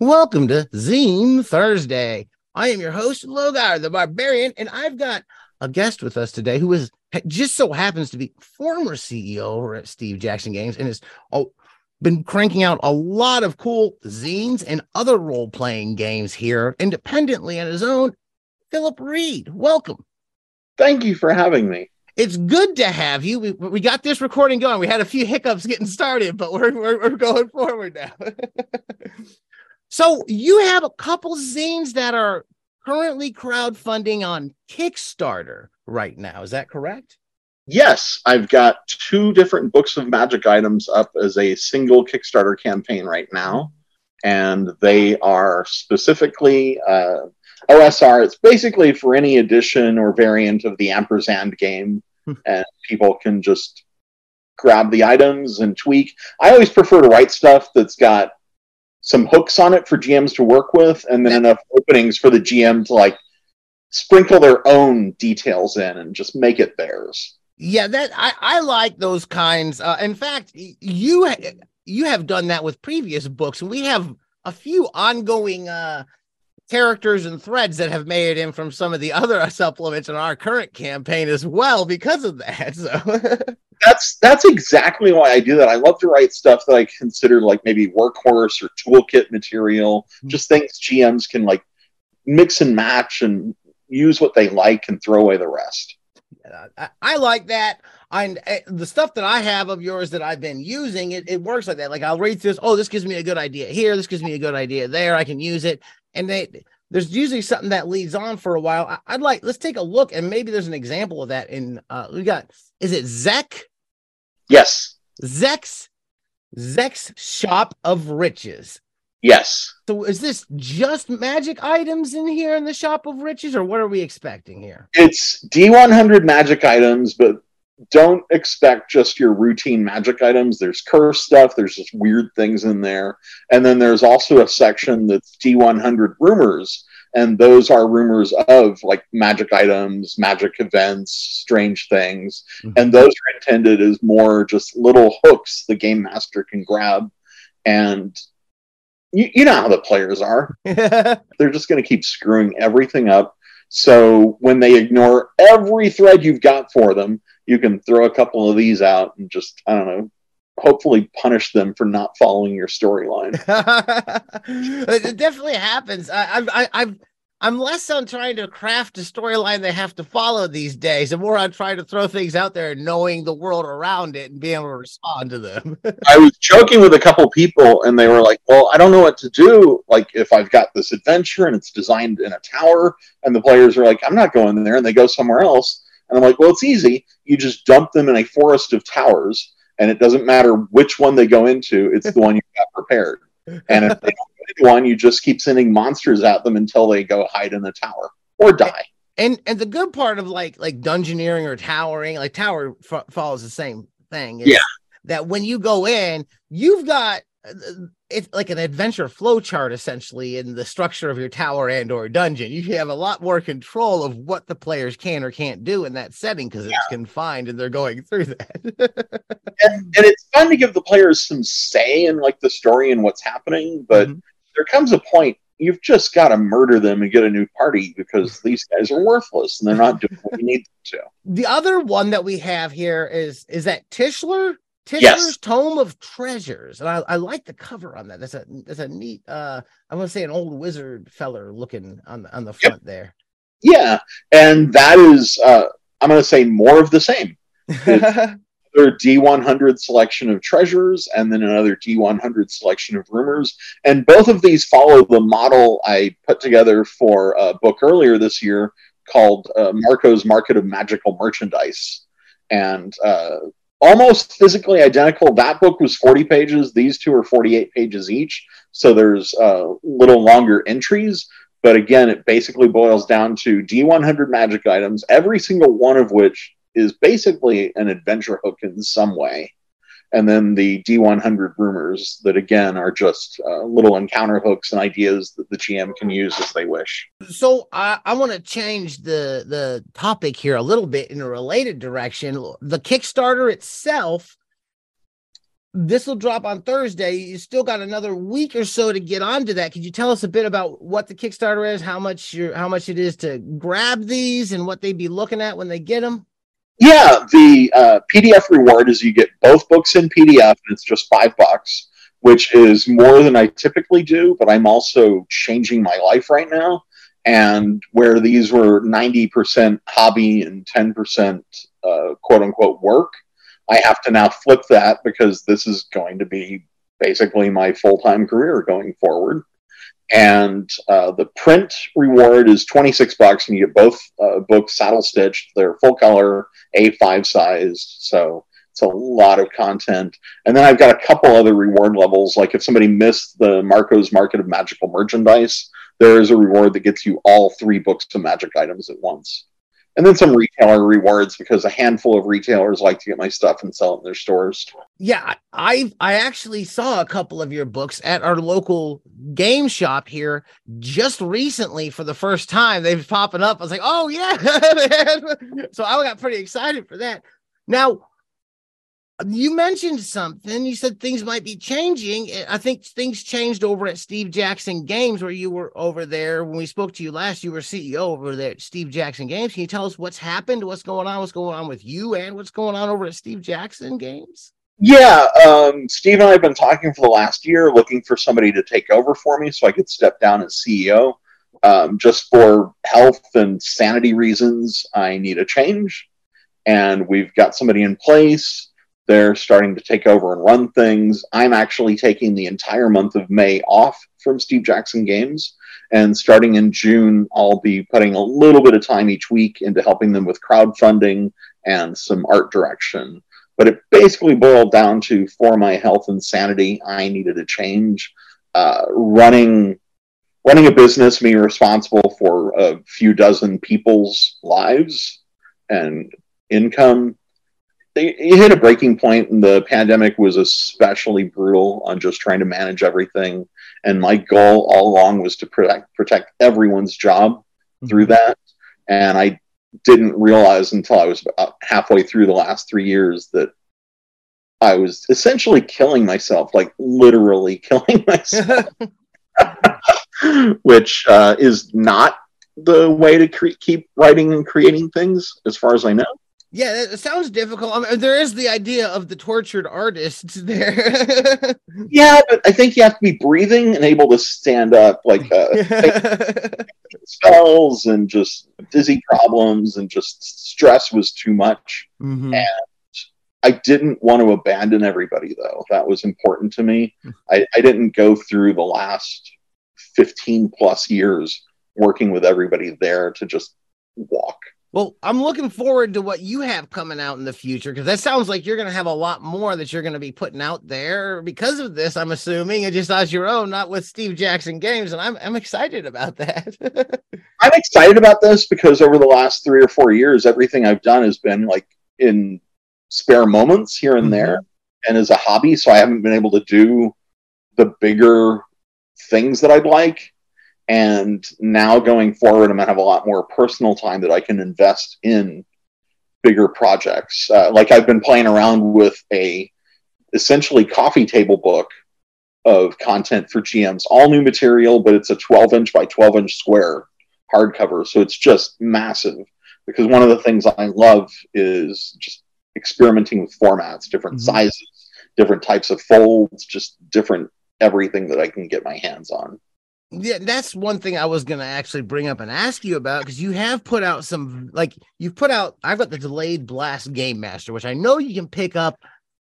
Welcome to Zine Thursday. I am your host, Logar the Barbarian, and I've got a guest with us today who is just so happens to be former CEO over at Steve Jackson Games and has oh, been cranking out a lot of cool zines and other role playing games here independently on his own. Philip Reed, welcome. Thank you for having me. It's good to have you. We, we got this recording going. We had a few hiccups getting started, but we're, we're, we're going forward now. So you have a couple zines that are currently crowdfunding on Kickstarter right now. Is that correct? Yes, I've got two different books of magic items up as a single Kickstarter campaign right now. And they are specifically uh, OSR. It's basically for any edition or variant of the ampersand game. Hmm. and people can just grab the items and tweak. I always prefer to write stuff that's got some hooks on it for GMs to work with, and then enough openings for the GM to like sprinkle their own details in and just make it theirs. Yeah, that I, I like those kinds. Uh, in fact, you you have done that with previous books, we have a few ongoing uh, characters and threads that have made it in from some of the other supplements in our current campaign as well because of that. So that's that's exactly why I do that. I love to write stuff that I consider like maybe workhorse or toolkit material, mm-hmm. just things GMs can like mix and match and use what they like and throw away the rest. Yeah, I, I, like that. I eh, the stuff that I have of yours that I've been using, it, it works like that. Like I'll read this. Oh, this gives me a good idea here. This gives me a good idea there. I can use it, and they there's usually something that leads on for a while. I, would like let's take a look, and maybe there's an example of that in. Uh, we got is it Zeck Yes. Zeck's Zeck's Shoppe of Riches. Yes. So is this just magic items in here in the Shoppe of Riches, or what are we expecting here? It's D100 magic items, but don't expect just your routine magic items. There's curse stuff, there's just weird things in there. And then there's also a section that's D100 rumors, and those are rumors of like magic items, magic events, strange things, mm-hmm. and those are intended as more just little hooks the game master can grab, and you, you know how the players are. They're just going to keep screwing everything up. So when they ignore every thread you've got for them, you can throw a couple of these out and just I don't know hopefully punish them for not following your storyline. it definitely happens. I, I, I've I'm less on trying to craft a storyline they have to follow these days, and more on trying to throw things out there and knowing the world around it and being able to respond to them. I was joking with a couple people, and they were like, "Well, I don't know what to do. Like, if I've got this adventure and it's designed in a tower, and the players are like, I'm not going there, and they go somewhere else." And I'm like, "Well, it's easy. You just dump them in a forest of towers." and it doesn't matter which one they go into, it's the one you got prepared. And if they don't one, you just keep sending monsters at them until they go hide in the tower or die. And and the good part of like like dungeoneering or towering, like tower f- follows the same thing. yeah. That when you go in, you've got uh, it's like an adventure flow chart essentially in the structure of your tower and or dungeon you have a lot more control of what the players can or can't do in that setting because yeah. it's confined and they're going through that and, and, it's fun to give the players some say in like the story and what's happening but mm-hmm. there comes a point you've just got to murder them and get a new party because these guys are worthless and they're not doing what you need them to the other one that we have here is is that tischler Tischler's yes. Tome of Treasures, and I, I like the cover on that. That's a that's a neat. uh I want to say an old wizard feller looking on the on the front yep. there. Yeah, and that is uh I'm going to say more of the same. another D100 selection of treasures, and then another D100 selection of rumors, and both of these follow the model I put together for a book earlier this year called uh, Marco's Market of Magical Merchandise. And uh, almost physically identical. That book was 40 pages. These two are 48 pages each. So there's a uh, little longer entries. But again, it basically boils down to D100 magic items, every single one of which is basically an adventure hook in some way and then the D100 rumors that again are just uh, little encounter hooks and ideas that the GM can use as they wish. So I, I want to change the the topic here a little bit in a related direction. The Kickstarter itself this will drop on Thursday. You still got another week or so to get onto that. Could you tell us a bit about what the Kickstarter is, how much you how much it is to grab these, and what they'd be looking at when they get them? Yeah, the uh, PDF reward is you get both books in PDF, and it's just five bucks, which is more than I typically do. But I'm also changing my life right now, and where these were ninety percent hobby and ten percent uh, quote unquote work I have to now flip that because this is going to be basically my full time career going forward. And uh, the print reward is 26 bucks, and you get both uh, books saddle stitched. They're full color, A5 size. So it's a lot of content. And then I've got a couple other reward levels. Like if somebody missed the Marco's Market of Magical Merchandise, there is a reward that gets you all three books of magic items at once and then some retailer rewards because a handful of retailers like to get my stuff and sell it in their stores. Yeah, I I actually saw a couple of your books at our local game shop here just recently for the first time. They've popping up. I was like, oh yeah, so I got pretty excited for that. Now, you mentioned something. You said things might be changing. I think things changed over at Steve Jackson Games, where you were over there when we spoke to you last. You were CEO over there at Steve Jackson Games. Can you tell us what's happened? What's going on? What's going on with you, and what's going on over at Steve Jackson Games? Yeah, um, Steve and I have been talking for the last year, looking for somebody to take over for me so I could step down as CEO. Um, just for health and sanity reasons, I need a change, and we've got somebody in place they're starting to take over and run things. I'm actually taking the entire month of May off from Steve Jackson Games. And starting in June, I'll be putting a little bit of time each week into helping them with crowdfunding and some art direction. But it basically boiled down to for my health and sanity, I needed a change. Uh, running running a business, being responsible for a few dozen people's lives and income you hit a breaking point and the pandemic was especially brutal on just trying to manage everything. And my goal all along was to protect protect everyone's job mm-hmm. through that. And i didn't realize until i was about halfway through the last three years that i was essentially killing myself like literally killing myself. Which uh, is not the way to cre- keep writing and creating things as far as i know yeah, it sounds difficult. I mean, there is the idea of the tortured artists there. yeah, but I think you have to be breathing and able to stand up, like uh, spells and just dizzy problems and just stress was too much. Mm-hmm. And I didn't want to abandon everybody, though. That was important to me. I, I didn't go through the last 15 plus years working with everybody there to just walk. Well, I'm looking forward to what you have coming out in the future because that sounds like you're going to have a lot more that you're going to be putting out there because of this. I'm assuming and just as your own, not with Steve Jackson Games, and I'm I'm excited about that. I'm excited about this because over the last three or four years, everything I've done has been like in spare moments here and mm-hmm. there, and as a hobby. So I haven't been able to do the bigger things that I'd like. And now going forward, I'm going to have a lot more personal time that I can invest in bigger projects. Uh, like I've been playing around with a essentially coffee table book of content for GMs, all new material, but it's a 12 inch by 12 inch square hardcover. So it's just massive because one of the things I love is just experimenting with formats, different mm-hmm. sizes, different types of folds, just different everything that I can get my hands on yeah, that's one thing I was gonna actually bring up and ask you about because you have put out some like you've put out. I've got the delayed blast game master, which I know you can pick up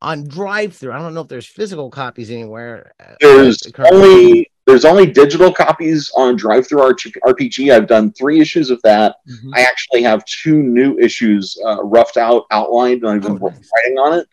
on DriveThru. I don't know if there's physical copies anywhere. Uh, there's only there's only digital copies on DriveThruRPG. I've done three issues of that. Mm-hmm. I actually have two new issues uh, roughed out, outlined, and I've been oh, nice. writing on it.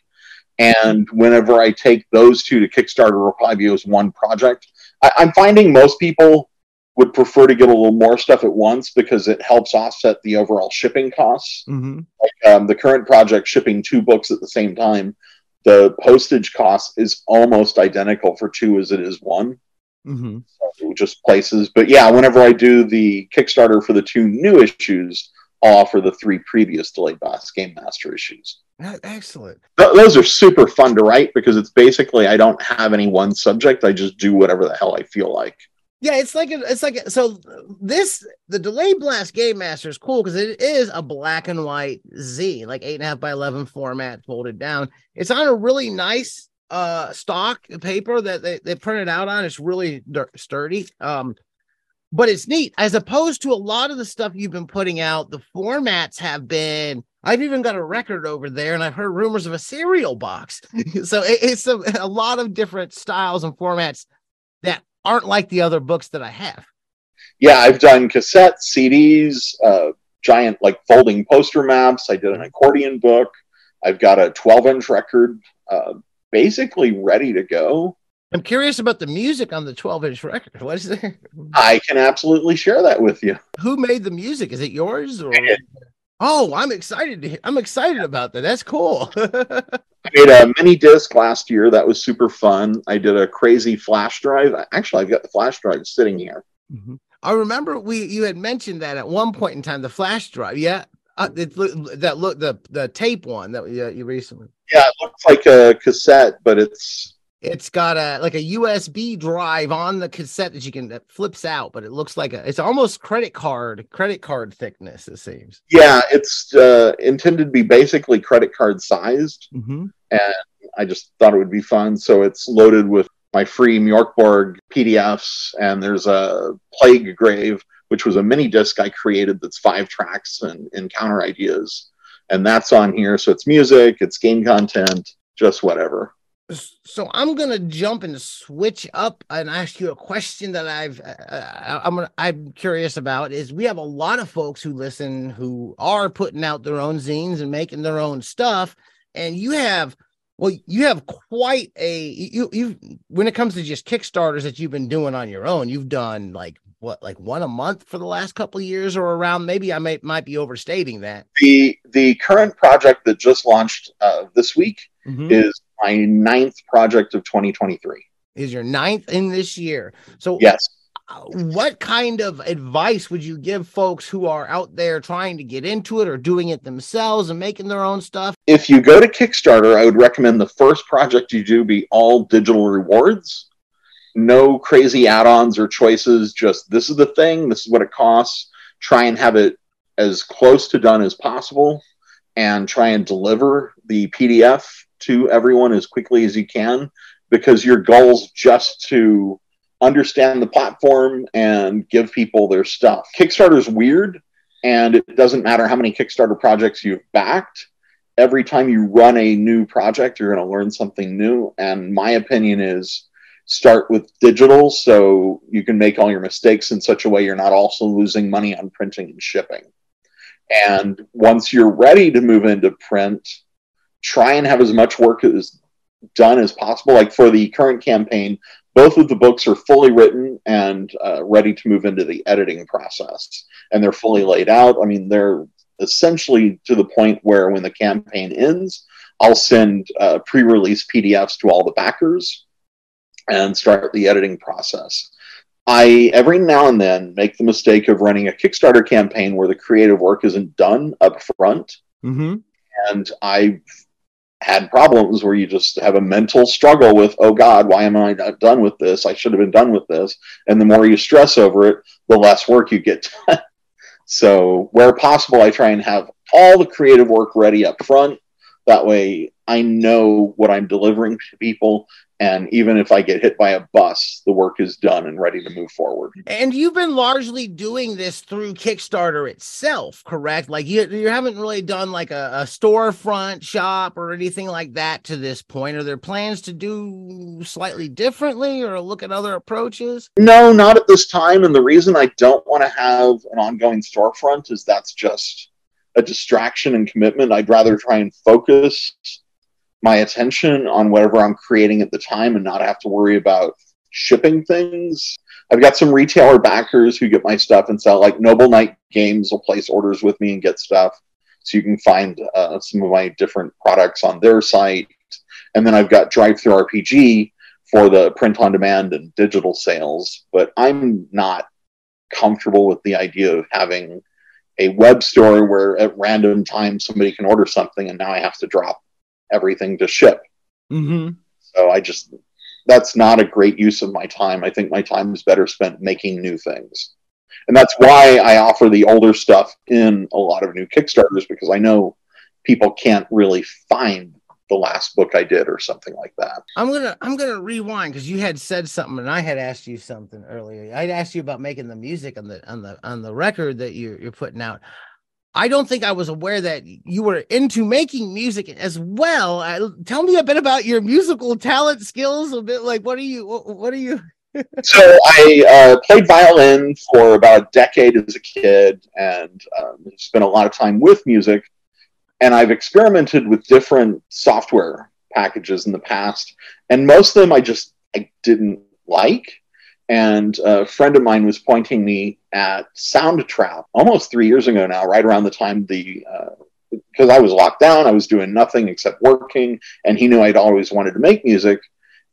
And whenever I take those two to Kickstarter, it'll probably be as one project. I, I'm finding most people would prefer to get a little more stuff at once because it helps offset the overall shipping costs. Mm-hmm. Like, um, the current project shipping two books at the same time, the postage cost is almost identical for two as it is one. Mm-hmm. So just places, but yeah, whenever I do the Kickstarter for the two new issues, I'll offer the three previous delayed blast game master issues. Excellent. Th- those are super fun to write because it's basically I don't have any one subject. I just do whatever the hell I feel like. Yeah, it's like a, it's like a, so this the delayed blast game master is cool because it is a black and white Z, like eight and a half by eleven format folded down. It's on a really nice uh stock paper that they, they printed out on. It's really sturdy. Um, but it's neat as opposed to a lot of the stuff you've been putting out. The formats have been. I've even got a record over there, and I've heard rumors of a cereal box. so it, it's a, a lot of different styles and formats that aren't like the other books that I have. Yeah, I've done cassettes, CDs, uh, giant like folding poster maps. I did an accordion book. I've got a 12 inch record uh, basically ready to go. I'm curious about the music on the 12 inch record. What is there? I can absolutely share that with you. Who made the music? Is it yours? Or... Oh, I'm excited. To, I'm excited about that. That's cool. I made a mini disc last year. That was super fun. I did a crazy flash drive. Actually, I've got the flash drive sitting here. Mm-hmm. I remember we you had mentioned that at one point in time, the flash drive. Yeah, uh, it, that look the the tape one that uh, you recently. Yeah, it looks like a cassette, but it's it's got a like a USB drive on the cassette that you can that flips out, but it looks like a it's almost credit card credit card thickness. It seems. Yeah, it's uh, intended to be basically credit card sized, mm-hmm. and I just thought it would be fun. So it's loaded with my free Mörk Borg PDFs, and there's a Plague Grave, which was a mini disc I created that's five tracks and encounter ideas, and that's on here. So it's music, it's game content, just whatever so I'm gonna jump and switch up and ask you a question that I've uh, uh I'm gonna, I'm curious about is we have a lot of folks who listen who are putting out their own zines and making their own stuff, and you have well you have quite a you you when it comes to just Kickstarters that you've been doing on your own, you've done like what like one a month for the last couple of years or around maybe I may might be overstating that. The the current project that just launched uh, this week mm-hmm. is my ninth project of 2023. Is your ninth in this year? So yes. Uh, what kind of advice would you give folks who are out there trying to get into it or doing it themselves and making their own stuff? If you go to Kickstarter, I would recommend the first project you do be all digital rewards. No crazy add ons or choices, just this is the thing, this is what it costs. Try and have it as close to done as possible and try and deliver the PDF to everyone as quickly as you can because your goal is just to understand the platform and give people their stuff. Kickstarter is weird, and it doesn't matter how many Kickstarter projects you've backed. Every time you run a new project, you're going to learn something new. And my opinion is start with digital so you can make all your mistakes in such a way you're not also losing money on printing and shipping. And once you're ready to move into print, try and have as much work as done as possible. Like for the current campaign, both of the books are fully written and uh, ready to move into the editing process, and they're fully laid out. I mean, they're essentially to the point where when the campaign ends, I'll send uh, pre-release PDFs to all the backers and start the editing process. I every now and then make the mistake of running a Kickstarter campaign where the creative work isn't done up front. Mm-hmm. And I had problems where you just have a mental struggle with, oh God, why am I not done with this? I should have been done with this. And the more you stress over it, the less work you get done. so, where possible, I try and have all the creative work ready up front. That way, I know what I'm delivering to people and even if I get hit by a bus, the work is done and ready to move forward. And you've been largely doing this through Kickstarter itself, correct? Like you, you haven't really done like a, a storefront shop or anything like that to this point. Are there plans to do slightly differently or look at other approaches? No, not at this time. And the reason I don't want to have an ongoing storefront is that's just a distraction and commitment. I'd rather try and focus my attention on whatever I'm creating at the time and not have to worry about shipping things. I've got some retailer backers who get my stuff and sell, like Noble Knight Games will place orders with me and get stuff. So you can find uh, some of my different products on their site. And then I've got DriveThruRPG for the print on demand and digital sales. But I'm not comfortable with the idea of having a web store where at random times somebody can order something and now I have to drop everything to ship. Mm-hmm. So I just that's not a great use of my time. I think my time is better spent making new things. And that's why I offer the older stuff in a lot of new Kickstarters because I know people can't really find the last book I did or something like that. I'm gonna I'm gonna rewind because you had said something and I had asked you something earlier. I'd asked you about making the music on the on the on the record that you're you're putting out. I don't think I was aware that you were into making music as well. I, tell me a bit about your musical talent skills. A bit like what are you? What, are you? so I uh, played violin for about a decade as a kid, and um, spent a lot of time with music. And I've experimented with different software packages in the past, and most of them I just I didn't like. And a friend of mine was pointing me at Soundtrap almost three years ago now, right around the time the because uh, I was locked down, I was doing nothing except working, and he knew I'd always wanted to make music,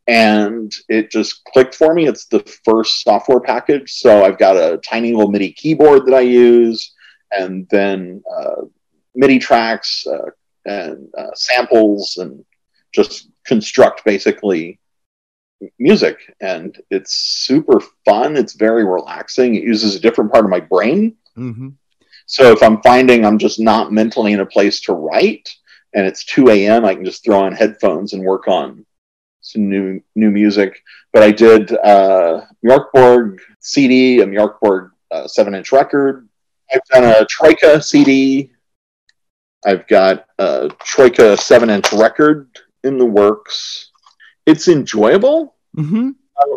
and it just clicked for me. It's the first software package, so I've got a tiny little MIDI keyboard that I use, and then uh, MIDI tracks uh, and uh, samples, and just construct basically music and it's super fun. It's very relaxing. It uses a different part of my brain. Mm-hmm. so if i'm finding i'm just not mentally in a place to write and it's 2 a.m i can just throw on headphones and work on some new new music. But i did a uh Mörk Borg cd a Mörk Borg uh, seven inch record. I've done a troika cd i've got a troika seven inch record in the works it's enjoyable. Mm-hmm.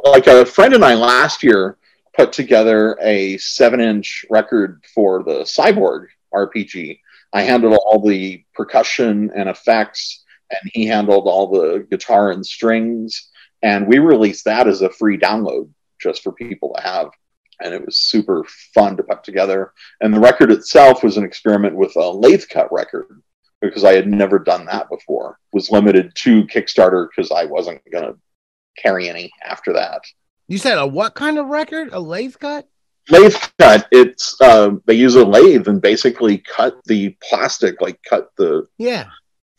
Like a friend and I last year put together a seven inch record for the Cyborg RPG. I handled all the percussion and effects, and he handled all the guitar and strings. And we released that as a free download just for people to have. And it was super fun to put together. And the record itself was an experiment with a lathe cut record because I had never done that before. Was limited to Kickstarter because I wasn't going to carry any after that. You said a what kind of record? A lathe cut? Lathe cut. It's uh, they use a lathe and basically cut the plastic, like cut the yeah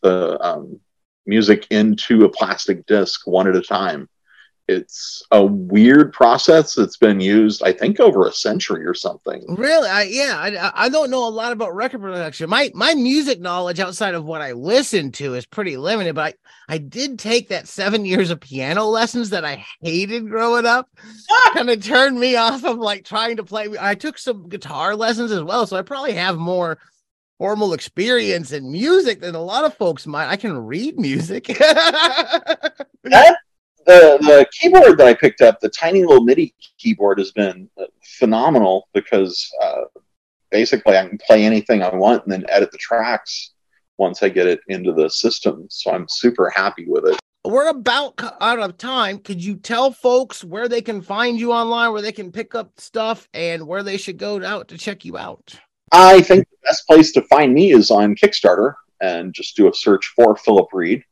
the um, music into a plastic disc one at a time it's a weird process that's been used i think over a century or something. Really? I, yeah I, I don't know a lot about record production. My my music knowledge outside of what i listen to is pretty limited but i i did take that seven years of piano lessons that i hated growing up kind of turned me off of like trying to play. I took some guitar lessons as well so i probably have more formal experience in music than a lot of folks might. I can read music. That the the keyboard that I picked up, the tiny little MIDI keyboard, has been phenomenal because uh, basically I can play anything I want and then edit the tracks once I get it into the system. So I'm super happy with it. We're about out of time. Could you tell folks where they can find you online, where they can pick up stuff, and where they should go out to check you out? I think the best place to find me is on Kickstarter and just do a search for Philip Reed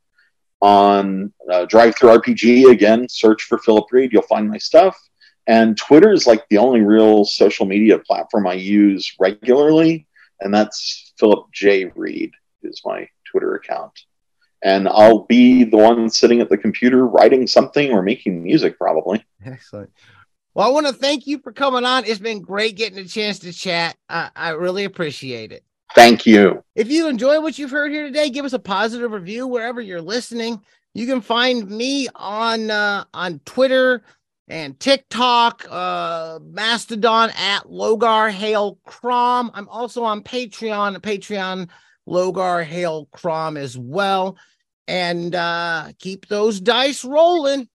on uh, DriveThruRPG. Again, search for Philip Reed. You'll find my stuff. And Twitter is like the only real social media platform I use regularly, and that's Philip J. Reed is my Twitter account. And I'll be the one sitting at the computer writing something or making music, probably. Excellent. Well, I want to thank you for coming on. It's been great getting a chance to chat. I, I really appreciate it. Thank you. If you enjoy what you've heard here today, give us a positive review wherever you're listening. You can find me on uh, on Twitter and TikTok, uh, Mastodon at Logar Hale Crom. I'm also on Patreon, Patreon Logar Hale Crom as well. And uh, keep those dice rolling.